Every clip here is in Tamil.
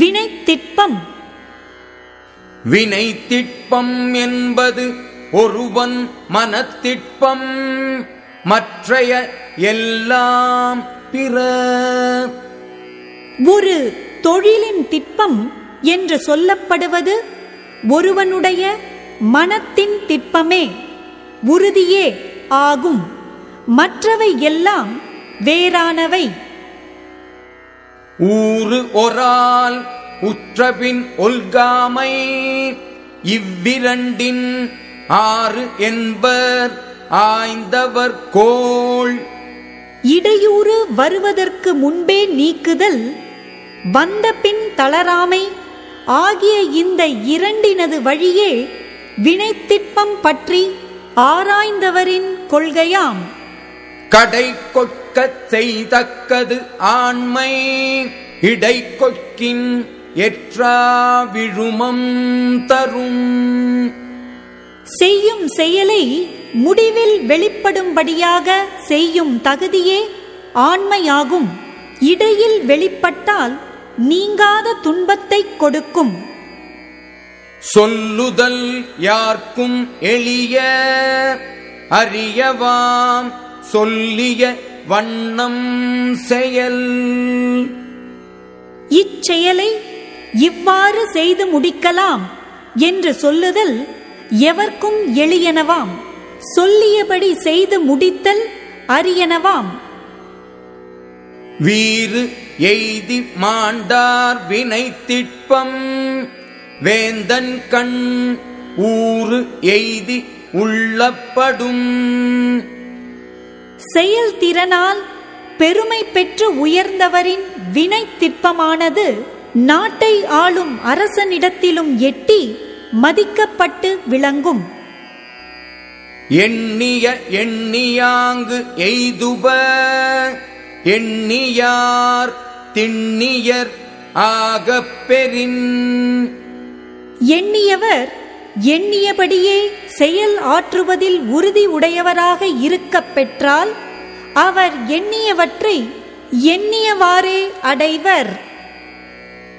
வினைத்திட்பம் வினை திட்பம் என்பது ஒருவன் மனத்திட்பம் மற்றைய எல்லாம் பிற. ஒரு தொழிலின் திட்பம் என்று சொல்லப்படுவது ஒருவனுடைய மனத்தின் திட்பமே உறுதியே ஆகும். மற்றவை எல்லாம் வேறானவை. ஊறு ஒரால் உற்றபின் ஒல்காமை. இவ்விரண்டின் ஆறு என்பர் ஆய்ந்தவர் கோள். இடையூறு வருவதற்கு முன்பே நீக்குதல் வந்த பின் தளராமை. ஆகிய இந்த இரண்டினது வழியே வினைத்திட்பம் பற்றி ஆராய்ந்தவரின் கொள்கையாம். கடை கொட்கச் செய்தக்கது ஆண்மை. இடை கொட்கின் எற்றா விழுமம் தரும். செய்யும் செயலை முடிவில் வெளிப்படும்படியாக செய்யும் தகுதியே ஆண்மையாகும். இடையில் வெளிப்பட்டால் நீங்காத துன்பத்தைக் கொடுக்கும். சொல்லுதல் யார்க்கும் எளிய. அறியவாம் சொல்லிய வண்ணம் செயல். இச்செயலை இவ்வாறு செய்து முடிக்கலாம் என்று சொல்லுதல் எவர்க்கும் எளியனவாம். சொல்லியபடி செய்து முடித்தல் அரியனவாம். வீறு எய்தி மாண்டார் வினை திட்பம் வேந்தன் கண் ஊறு எய்தி உள்ளப்படும். செயல்திறனால் பெருமை பெற்று உயர்ந்தவரின் வினைத்திட்பமானது நாட்டை ஆளும் அரசனிடத்திலும் எட்டி மதிக்கப்பட்டு விளங்கும். எண்ணிய எண்ணியாங்கு எய்துப எண்ணியார் திண்ணியர் ஆகப் பெறின் எண்ணியவர் எண்ணியபடியே செயல் ஆற்றுவதில் உறுதி உடையவராக இருக்கப் பெற்றால் அவர் எண்ணியவற்றை எண்ணியவாறே அடைவர்.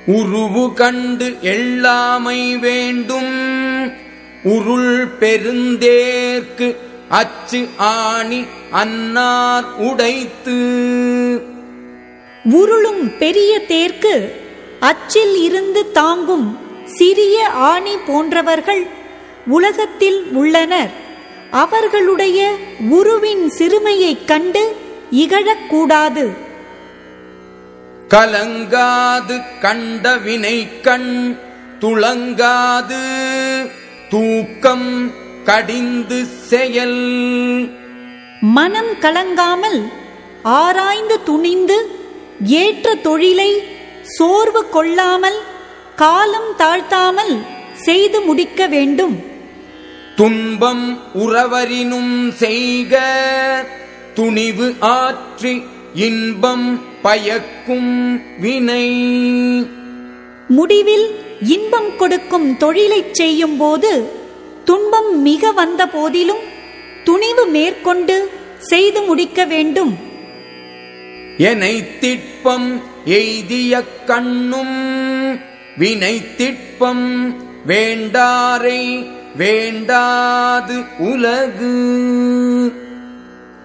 உருவு கண்டு எள்ளாமை வேண்டும். உருள் பெருந்தேர்க்கு அச்சு ஆணி அன்னார் உடைத்து. உருளும் பெரிய தேர்க்கு அச்சில் இருந்து தாங்கும் சிறிய ஆணி போன்றவர்கள் உலகத்தில் உள்ளனர். அவர்களுடைய உருவின் சிறுமையைக் கண்டு இகழக்கூடாது. கலங்காது கண்ட வினை கண் துளங்காது தூக்கம் கடிந்து செயல். மனம் கலங்காமல் ஆராய்ந்து துணிந்து ஏற்ற தொழிலை சோர்வு கொள்ளாமல் காலம் தாழ்த்தாமல் செய்து முடிக்க வேண்டும். துன்பம் உறவரினும் செய்க. துணிவு ஆற்றி இன்பம் பயக்கும் வினை. முடிவில் இன்பம் கொடுக்கும் தொழிலைச் செய்யும் போது துன்பம் மிக வந்த போதிலும் துணிவு மேற்கொண்டு செய்து முடிக்க வேண்டும். எனை திட்பம் எய்திய கண்ணும் வினை திட்பம் வேண்டாரை வேண்டாது உலகு.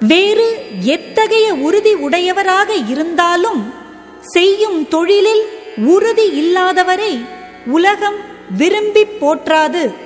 வேறு எத்தகைய உறுதி உடையவராக இருந்தாலும் செய்யும் தொழிலில் உறுதி இல்லாதவரை உலகம் விரும்பிப் போற்றாது.